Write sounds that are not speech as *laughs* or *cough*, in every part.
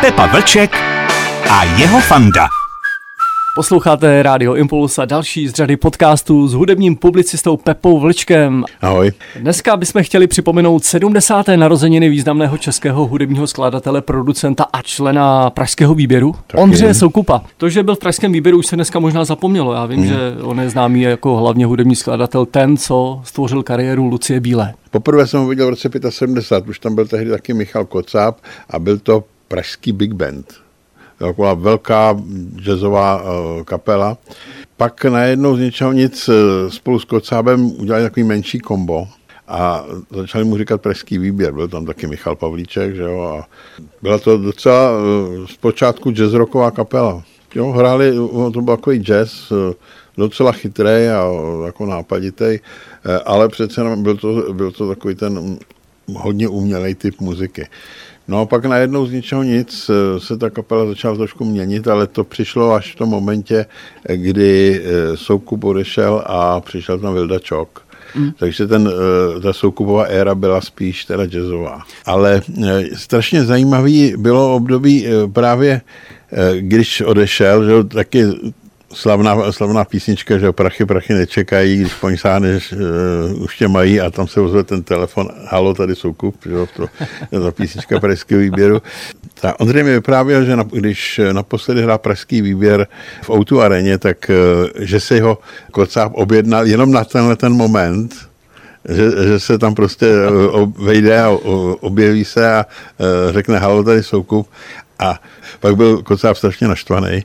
Pepa Vlček a jeho fanda. Posloucháte Rádio Impuls a další z řady podcastů s hudebním publicistou Pepou Vlčkem. Ahoj. Dneska bychom chtěli připomenout 70. narozeniny významného českého hudebního skladatele, producenta a člena pražského výběru, Tak Ondřeje je. Soukupa. To, že byl v pražském výběru, už se dneska možná zapomnělo. Já vím, Hmm. že on je známý jako hlavně hudební skladatel, ten, co stvořil kariéru Lucie Bílé. Poprvé jsem ho viděl v roce 75, už tam byl tehdy taky Michal Kocáb a byl to pražský big band. Taková velká jazzová uh, kapela. Pak najednou z něčeho nic eh, spolu s Kocábem udělali takový menší kombo a začali mu říkat pražský výběr. Byl tam taky Michal Pavlíček, že jo, a byla to docela uh, zpočátku jazzrocková kapela. Jo, hráli, to byl takový jazz, eh, docela chytrý a eh, jako nápaditý, ale přece byl to, byl to takový ten mm, hodně umělej typ muziky. No a pak najednou z ničeho nic eh, se ta kapela začala trošku měnit, ale to přišlo až v tom momentě, eh, kdy eh, Soukup odešel a přišel tam Vilda Čok. Mm. Takže ten, ta soukupová éra byla spíš teda jazzová. Ale strašně zajímavý bylo období právě, když odešel, že taky slavná, slavná písnička, že prachy, prachy nečekají, když po ní sáhneš, uh, už tě mají a tam se ozve ten telefon, halo, tady soukup, že to, ta písnička pražského výběru. Ta Ondřej mi vyprávěl, že na, když naposledy hrál pražský výběr v Outu areně, tak uh, že se ho Kocáb objednal jenom na tenhle ten moment, že, že se tam prostě vejde a objeví se a řekne, halo, tady soukup. A pak byl Kocáb strašně naštvaný,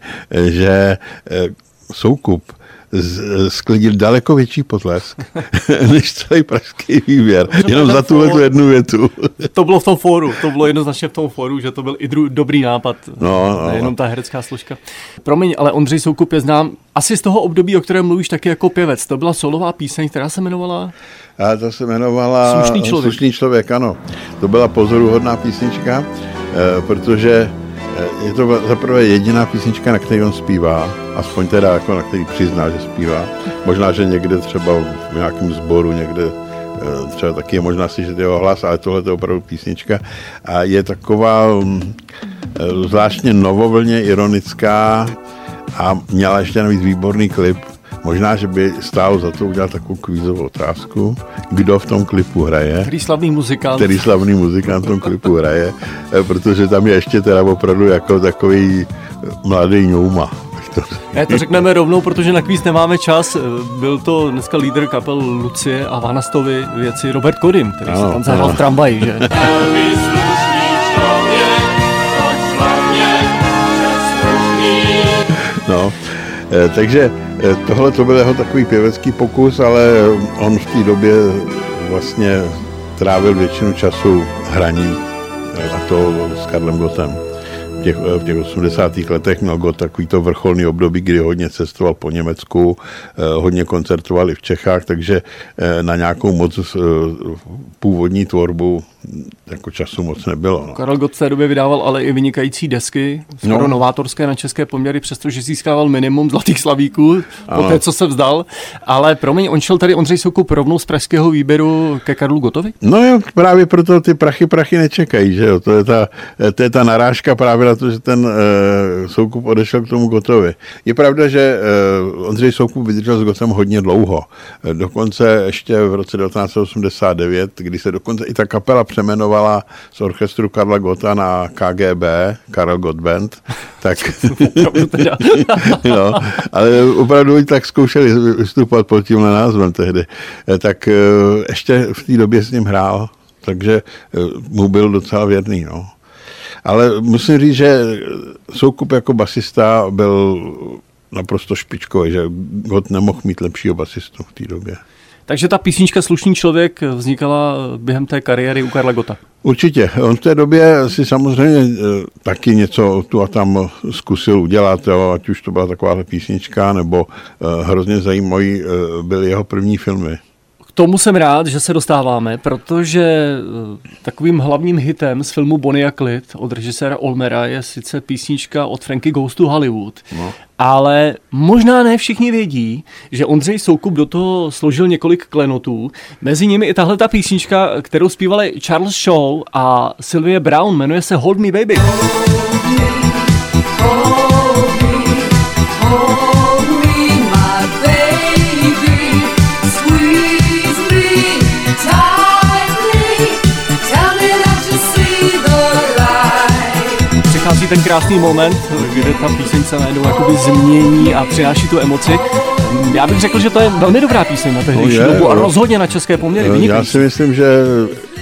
že eh, Soukup sklidil daleko větší potlesk *laughs* než celý pražský výběr. Jenom za tuhle tu jednu větu. To bylo v tom fóru, to bylo jednoznačně v tom fóru, že to byl i dru- dobrý nápad, No, no, nejenom no. ta herecká složka. Promiň, ale Ondřej Soukup je znám asi z toho období, o kterém mluvíš taky jako pěvec. To byla solová píseň, která se jmenovala... A to se jmenovala Slušný člověk. Slušný člověk, ano. To byla pozoruhodná písnička, eh, protože je to za prvé jediná písnička, na které on zpívá, aspoň teda jako na který přizná, že zpívá. Možná, že někde třeba v nějakém sboru, někde eh, třeba taky je možná slyšet jeho hlas, ale tohle to je opravdu písnička. A je taková mm, eh, zvláštně novovlně ironická a měla ještě navíc výborný klip. Možná, že by stálo za to udělat takovou kvízovou otázku, kdo v tom klipu hraje Který slavný muzikant. který slavný muzikant v tom klipu hraje, eh, protože tam je ještě teda opravdu jako takový mladý ňouma. Ne, to řekneme rovnou, protože na kvíz nemáme čas. Byl to dneska lídr kapel Lucie a Vanastovy věci Robert Kodym, který se Ano, tam zahrál v tramvaji, že? *laughs* No, eh, takže eh, tohle to byl jeho takový pěvecký pokus, ale on v té době vlastně trávil většinu času hraním eh, a to s Karlem Gotem. V těch, eh, v těch 80. letech měl Gott takový to vrcholný období, kdy hodně cestoval po Německu, eh, hodně koncertoval i v Čechách, takže eh, na nějakou moc původní tvorbu jako času moc nebylo. No. Karel Gott v té době vydával ale i vynikající desky, skoro no. No. novátorské na české poměry, přestože získával minimum zlatých slavíků po Ano. té, co se vzdal. Ale promiň, on šel tady Ondřej Soukup rovnou z pražského výběru ke Karlu Gotovi? No jo, právě proto ty prachy prachy nečekají, že jo. To je ta, to je ta narážka právě na to, že ten uh, Soukup odešel k tomu Gotovi. Je pravda, že uh, Ondřej Soukup vydržel s Gotem hodně dlouho. Eh, Dokonce ještě v roce 1989, kdy se dokonce i ta kapela přemenovala z orchestru Karla Gota na KGB, Karel Gott Band, *laughs* tak *laughs* no, ale opravdu tak zkoušeli vystupovat pod tímhle názvem tehdy. Eh, Tak eh, ještě v té době s ním hrál, takže mu byl docela věrný. No. Ale musím říct, že Soukup jako basista byl naprosto špičkový, že God nemohl mít lepšího basistu v té době. Takže ta písnička Slušný člověk vznikala během té kariéry u Karla Gota. Určitě. On v té době si samozřejmě eh, taky něco tu a tam zkusil udělat, jo, ať už to byla taková písnička, nebo eh, hrozně zajímavý eh, byly jeho první filmy. Tomu jsem rád, že se dostáváme, protože eh, takovým hlavním hitem z filmu Bonnie a Clyde od režiséra Olmera je sice písnička od Frankie Goes to Hollywood. No. Ale možná ne všichni vědí, že Ondřej Soukup do toho složil několik klenotů. Mezi nimi i tahle ta písnička, kterou zpívali Charles Shaw a Sylvia Brown, jmenuje se Hold Me Baby. Přichází ten krásný moment, kde ta píseň se najednou jakoby změní a přináší tu emoci. Já bych řekl, že to je velmi dobrá píseň na tehdejší no dobu a rozhodně na české poměry. No, já si myslím, že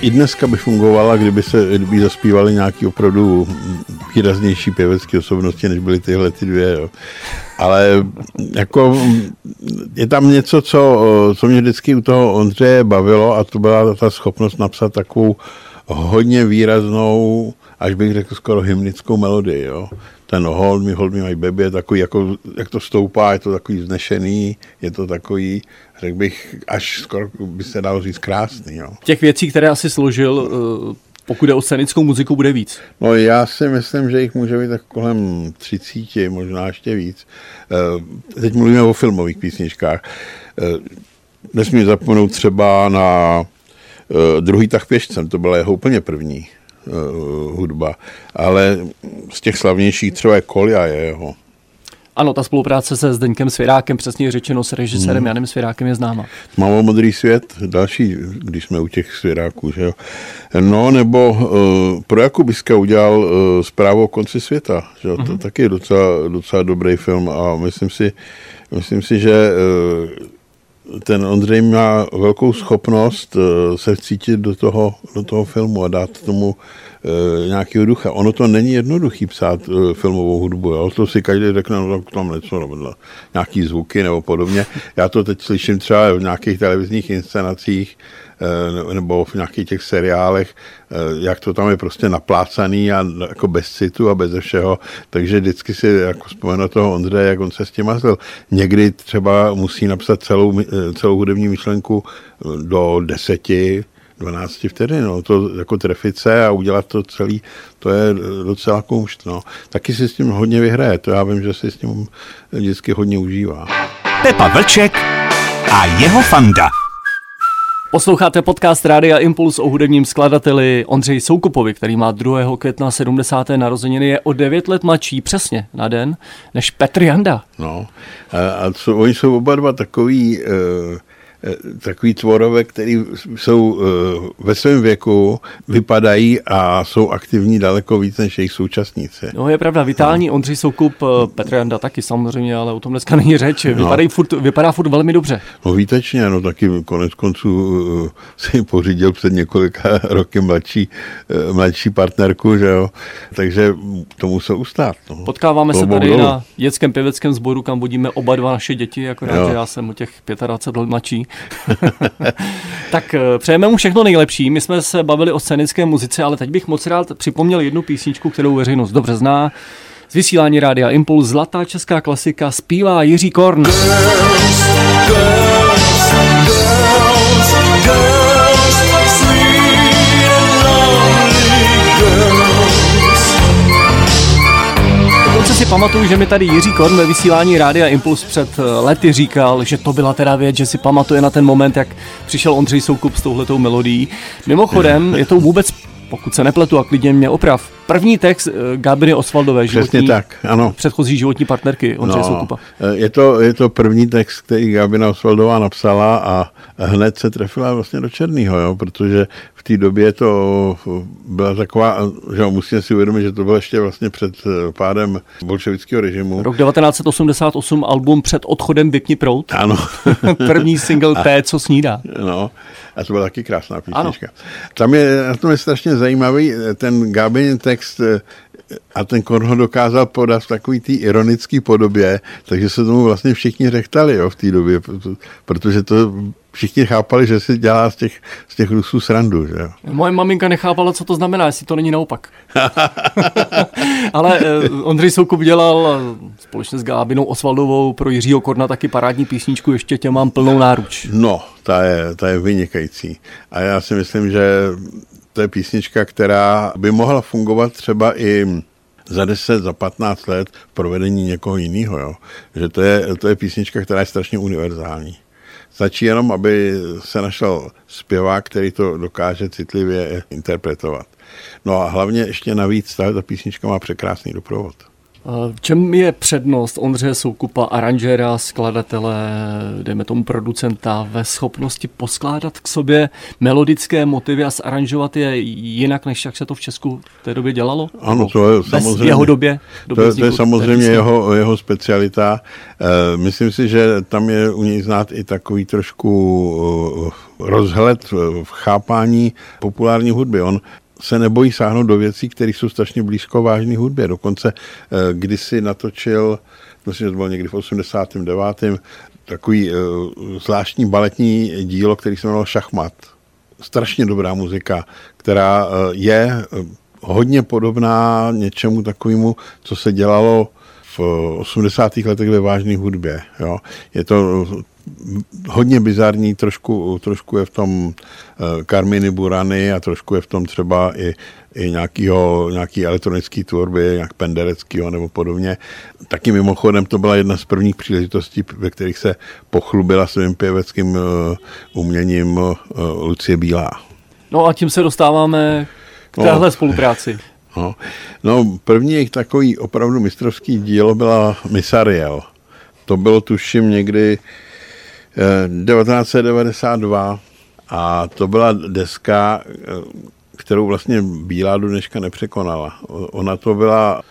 i dneska by fungovala, kdyby se kdyby zaspívali nějaký opravdu výraznější pěvecké osobnosti, než byly tyhle ty dvě. Jo. Ale jako je tam něco, co, co mě vždycky u toho Ondřeje bavilo a to byla ta schopnost napsat takovou hodně výraznou až bych řekl skoro hymnickou melodii, jo. Ten hold me, hold me my baby je takový, jako, jak to stoupá, je to takový znešený, je to takový, řekl bych, až skoro by se dalo říct krásný, jo. Těch věcí, které asi složil, eh, pokud je o scenickou muziku, bude víc? No já si myslím, že jich může být tak kolem 30, možná ještě víc. Eh, teď mluvíme o filmových písničkách. Eh, nesmím zapomenout třeba na druhý tah pěšcem, to byla jeho úplně první hudba. Ale z těch slavnějších třeba je Kolia je jeho. Ano, ta spolupráce se Zdeňkem Svěrákem, přesně řečeno s režisérem hmm. Janem Svěrákem je známa. Mám modrý svět, další, když jsme u těch Svěráků, že jo. No, nebo uh, pro Jakubiska udělal uh, zprávu o konci světa, že jo. Hmm. To mhm. taky je docela, docela dobrý film a myslím si, myslím si, že uh, ten Ondřej má velkou schopnost eh, se vcítit do toho, do toho filmu a dát tomu e, nějakého ducha. Ono to není jednoduchý psát e, filmovou hudbu, jo? to si každý řekne, no tam něco, nebo nějaký zvuky nebo podobně. Já to teď slyším třeba v nějakých televizních inscenacích, Eh, nebo v nějakých těch seriálech, eh, jak to tam je prostě naplácaný a jako bez citu a bez všeho, takže vždycky si jako vzpomenu toho Ondřeje, jak on se s tím mazl. Někdy třeba musí napsat celou, eh, celou hudební myšlenku do deseti, 12 vteřin, no, to jako trefit se a udělat to celý, to je docela koušt, no. Taky si s tím hodně vyhraje, to já vím, že si s tím vždycky hodně užívá. Pepa Vlček a jeho fanda. Posloucháte podcast Rádia Impuls o hudebním skladateli Ondřej Soukupovi, který má 2. května 70. narozeniny, je o 9 let mladší přesně na den než Petr Janda. No a, a co, oni jsou oba dva takový uh, takový tvorové, který jsou eh, ve svém věku, vypadají a jsou aktivní daleko víc než jejich současníci. No je pravda, vitální no. Ondřej Soukup, eh, Petr Janda taky samozřejmě, ale o tom dneska není řeč. No. Vypadají no. furt, vypadá furt velmi dobře. No výtečně, no taky konec konců si pořídil před několika *laughs* roky mladší, mladší partnerku, že jo, takže to musel ustát. No. Potkáváme to se tady dolů. na dětském pěveckém sboru, kam vodíme oba dva naše děti, akorát, jo. já jsem u těch 25 let mladší. *laughs* tak eh, přejeme mu všechno nejlepší. My jsme se bavili o scénické muzice, ale teď bych moc rád připomněl jednu písničku, kterou veřejnost dobře zná. Z vysílání Rádia Impuls, zlatá česká klasika, zpívá Jiří Korn. Girls, girls, si pamatuju, že mi tady Jiří Korn ve vysílání Rádia Impuls před eh, lety říkal, že to byla teda věc, že si pamatuje na ten moment, jak přišel Ondřej Soukup s touhletou melodií. Mimochodem, je to vůbec pokud se nepletu a klidně mě oprav. První text eh, Gabiny Osvaldové, životní, tak, ano. předchozí životní partnerky Ondřeje no, Soukupa. Eh, je to, je to první text, který Gabina Osvaldová napsala a hned se trefila vlastně do Černýho, jo, protože v té době to byla taková, že musíme si uvědomit, že to bylo ještě vlastně před eh, pádem bolševického režimu. Rok 1988, album před odchodem Vypni prout. Ano. *laughs* První single *laughs* Té, co snídá. No, a to byla taky krásná písnička. Ano. Tam je, na tom je strašně zajímavý ten Gabinin text eh, a ten Korn ho dokázal podat v takový té ironické podobě, takže se tomu vlastně všichni řechtali jo, v té době, protože to všichni chápali, že si dělá z těch, z těch Rusů srandu. Že? Moje maminka nechápala, co to znamená, jestli to není naopak. *laughs* Ale eh, Ondřej Soukup dělal eh, společně s Gábinou Osvaldovou pro Jiřího Korna taky parádní písničku Ještě tě mám plnou náruč. No, ta je, ta je vynikající. A já si myslím, že to je písnička, která by mohla fungovat třeba i za 10, za 15 let v provedení někoho jiného. Jo? Že to je, to je písnička, která je strašně univerzální Stačí jenom, aby se našel zpěvák, který to dokáže citlivě interpretovat. No a hlavně ještě navíc ta písnička má překrásný doprovod. V čem je přednost Ondřeje Soukupa, aranžéra, skladatele, dejme tomu producenta, ve schopnosti poskládat k sobě melodické motivy a zaranžovat je jinak, než jak se to v Česku v té době dělalo? Ano, to je samozřejmě. jeho době? době to, je, to je samozřejmě jeho, jeho specialita. E, myslím si, že tam je u něj znát i takový trošku eh, rozhled v chápání populární hudby. On se nebojí sáhnout do věcí, které jsou strašně blízko vážné hudbě. Dokonce eh, kdysi natočil, myslím, že to bylo někdy v 89. takový eh, zvláštní baletní dílo, který se jmenoval Šachmat. Strašně dobrá muzika, která eh, je hodně podobná něčemu takovému, co se dělalo v 80. letech ve vážné hudbě. Jo. Je to hodně bizarní, trošku, trošku je v tom Karminy eh, Burany a trošku je v tom třeba i, i nějakýho, nějaký elektronický tvorby, nějak pendereckýho nebo podobně. Taky mimochodem to byla jedna z prvních příležitostí, ve kterých se pochlubila svým pěveckým eh, uměním eh, Lucie Bílá. No a tím se dostáváme k no. téhle no. spolupráci. *laughs* No, no, první jejich takový opravdu mistrovský dílo byla Misariel. To bylo tuším někdy 1992 a to byla deska, kterou vlastně Bílá do dneška nepřekonala. Ona to byla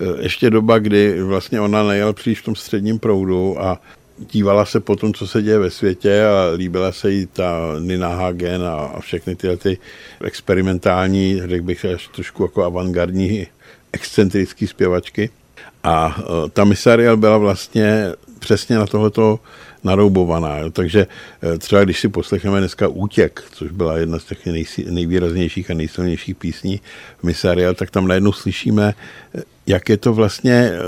eh, ještě doba, kdy vlastně ona nejel příliš v tom středním proudu a dívala se po tom, co se děje ve světě a líbila se jí ta Nina Hagen a, všechny tyhle ty experimentální, řekl bych až trošku jako avantgardní excentrické zpěvačky. A ta Misariel byla vlastně přesně na tohoto naroubovaná. Jo. Takže eh, třeba když si poslechneme dneska Útěk, což byla jedna z těch nejvýraznějších a nejsilnějších písní v Misariel, tak tam najednou slyšíme, eh, jak je to vlastně eh,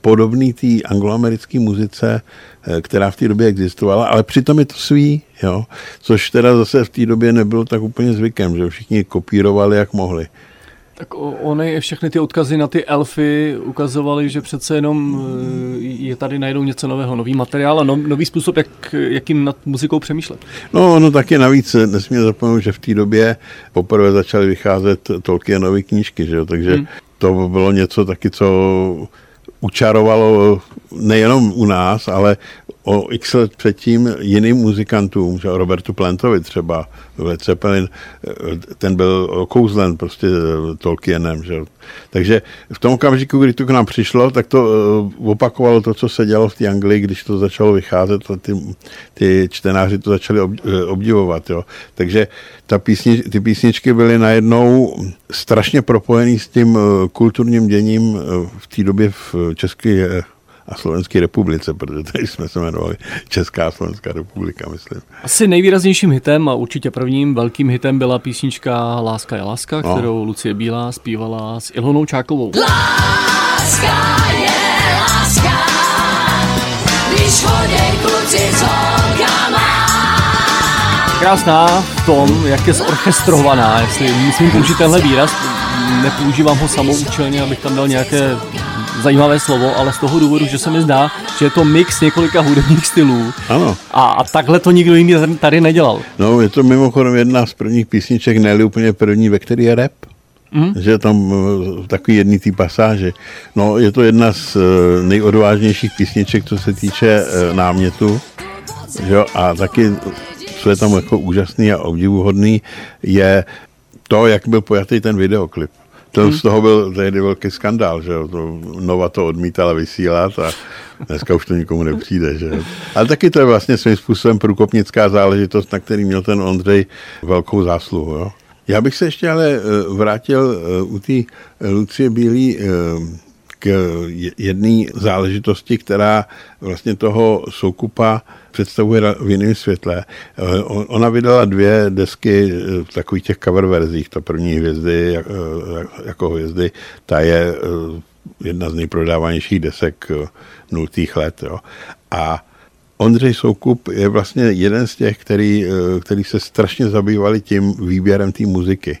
podobný té angloamerické muzice, která v té době existovala, ale přitom je to svý, jo? což teda zase v té době nebylo tak úplně zvykem, že všichni kopírovali, jak mohli. Tak ony všechny ty odkazy na ty elfy ukazovaly, že přece jenom eh, je tady najednou něco nového, nový materiál a nový způsob, jak, jakým nad muzikou přemýšlet. No, no taky navíc nesmí zapomenout, že v té době poprvé začaly vycházet Tolkienovy knížky, že jo? takže hmm. to bylo něco taky, co učarovalo nejenom u nás, ale o x let předtím jiným muzikantům, že Robertu Plantovi třeba, Led Zeppelin, ten byl kouzlen prostě Tolkienem, že takže v tom okamžiku, kdy to k nám přišlo, tak to uh, opakovalo to, co se dělo v té Anglii, když to začalo vycházet, ty, ty čtenáři to začali eh, obdivovat, jo. Takže ta písni, ty písničky byly najednou strašně propojený s tím uh, kulturním děním v té době v České a Slovenské republice, protože tady jsme se jmenovali Česká a Slovenská republika, myslím. Asi nejvýraznějším hitem a určitě prvním velkým hitem byla písnička Láska je láska, no. kterou Lucie Bílá zpívala s Ilonou Čákovou. Láska je láska, když kluci Krásná v tom, jak je zorchestrovaná, jestli musím použít tenhle výraz, nepoužívám ho samoučelně, abych tam dal nějaké zajímavé slovo, ale z toho důvodu, že se mi zdá, že je to mix několika hudebních stylů. Ano. A, a takhle to nikdo jiný tady nedělal. No, je to mimochodem jedna z prvních písniček, ne úplně první, ve který je rap. Mm. Že tam uh, takový jedný ty pasáže. No, je to jedna z uh, nejodvážnějších písniček, co se týče uh, námětu. Že? A taky, co je tam jako úžasný a obdivuhodný, je to, jak byl pojatý ten videoklip. To. Z toho byl tehdy velký skandál, že jo. To Nova to odmítala vysílat a dneska už to nikomu nepřijde, že jo. Ale taky to je vlastně svým způsobem průkopnická záležitost, na který měl ten Ondřej velkou zásluhu, jo. Já bych se ještě ale eh, vrátil eh, u té Lucie Bílý eh, k jedné záležitosti, která vlastně toho soukupa představuje v jiném světle. Ona vydala dvě desky v takových těch cover verzích. Ta první hvězdy jako hvězdy, ta je jedna z nejprodávanějších desek nultých let. Jo. A Ondřej Soukup je vlastně jeden z těch, který, který se strašně zabývali tím výběrem té muziky.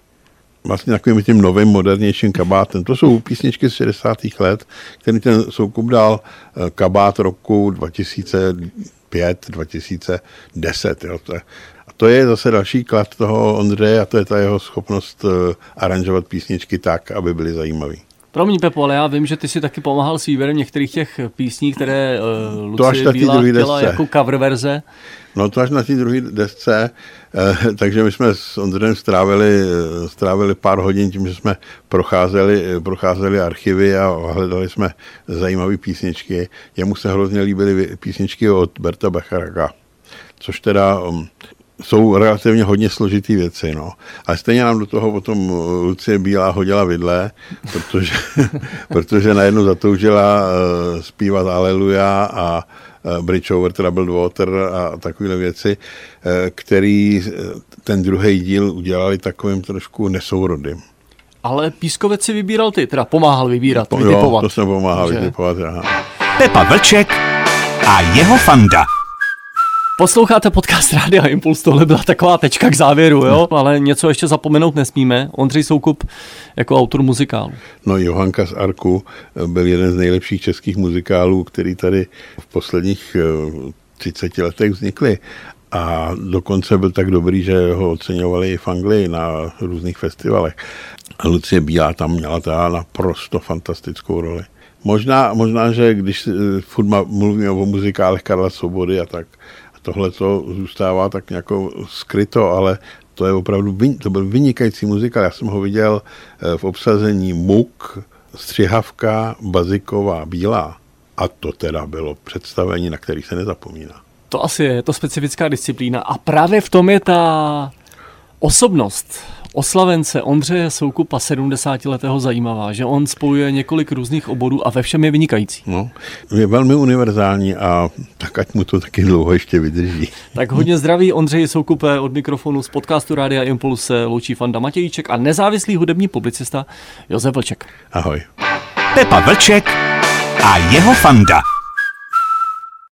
Vlastně takovým tím novým, modernějším kabátem. To jsou písničky z 60. let, který ten Soukup dal eh, kabát roku 2005, 2010. Jo. A to je zase další klad toho Ondřeje a to je ta jeho schopnost uh, aranžovat písničky tak, aby byly zajímavé. Promiň, Pepo, ale já vím, že ty si taky pomáhal s výběrem některých těch písní, které uh, Lucie Bílá chtěla jako cover verze. No to až na té druhé desce, eh, takže my jsme s Ondřejem strávili, eh, strávili pár hodin tím, že jsme procházeli, eh, procházeli archivy a hledali jsme zajímavé písničky. Jemu se hrozně líbily písničky od Berta Becharaka, což teda um, jsou relativně hodně složitý věci. No. Ale stejně nám do toho potom Lucie Bílá hodila vidle, protože, *laughs* protože najednou zatoužila uh, zpívat Aleluja a uh, Bridge over Troubled Water a takové věci, uh, který ten druhý díl udělali takovým trošku nesourodým. Ale pískovec si vybíral ty, teda pomáhal vybírat, po, Jo, to jsem pomáhal že... vytipovat. Aha. Pepa Vlček a jeho fanda. Posloucháte podcast Rádia Impuls, tohle byla taková tečka k závěru, jo? ale něco ještě zapomenout nesmíme. Ondřej Soukup jako autor muzikálu. No Johanka z Arku byl jeden z nejlepších českých muzikálů, který tady v posledních 30 eh, letech vznikly. A dokonce byl tak dobrý, že ho oceňovali i v Anglii na různých festivalech. A Lucie Bílá tam měla teda naprosto fantastickou roli. Možná, možná, že když eh, furt mluvíme o muzikálech Karla Svobody a tak, tohle to zůstává tak nějak skryto, ale to je opravdu, to byl vynikající muzikál. Já jsem ho viděl eh, v obsazení Muk, Střihavka, Baziková, Bílá. A to teda bylo představení, na který se nezapomíná. To asi je, je to specifická disciplína. A právě v tom je ta osobnost oslavence Ondřeje Soukupa 70-letého zajímavá, že on spojuje několik různých oborů a ve všem je vynikající. No, je velmi univerzální a tak ať mu to taky dlouho ještě vydrží. Tak hodně zdraví Ondřej Soukupe od mikrofonu z podcastu Rádia Impuls se loučí Fanda Matějíček a nezávislý hudební publicista Josef Vlček. Ahoj. Pepa Vlček a jeho Fanda.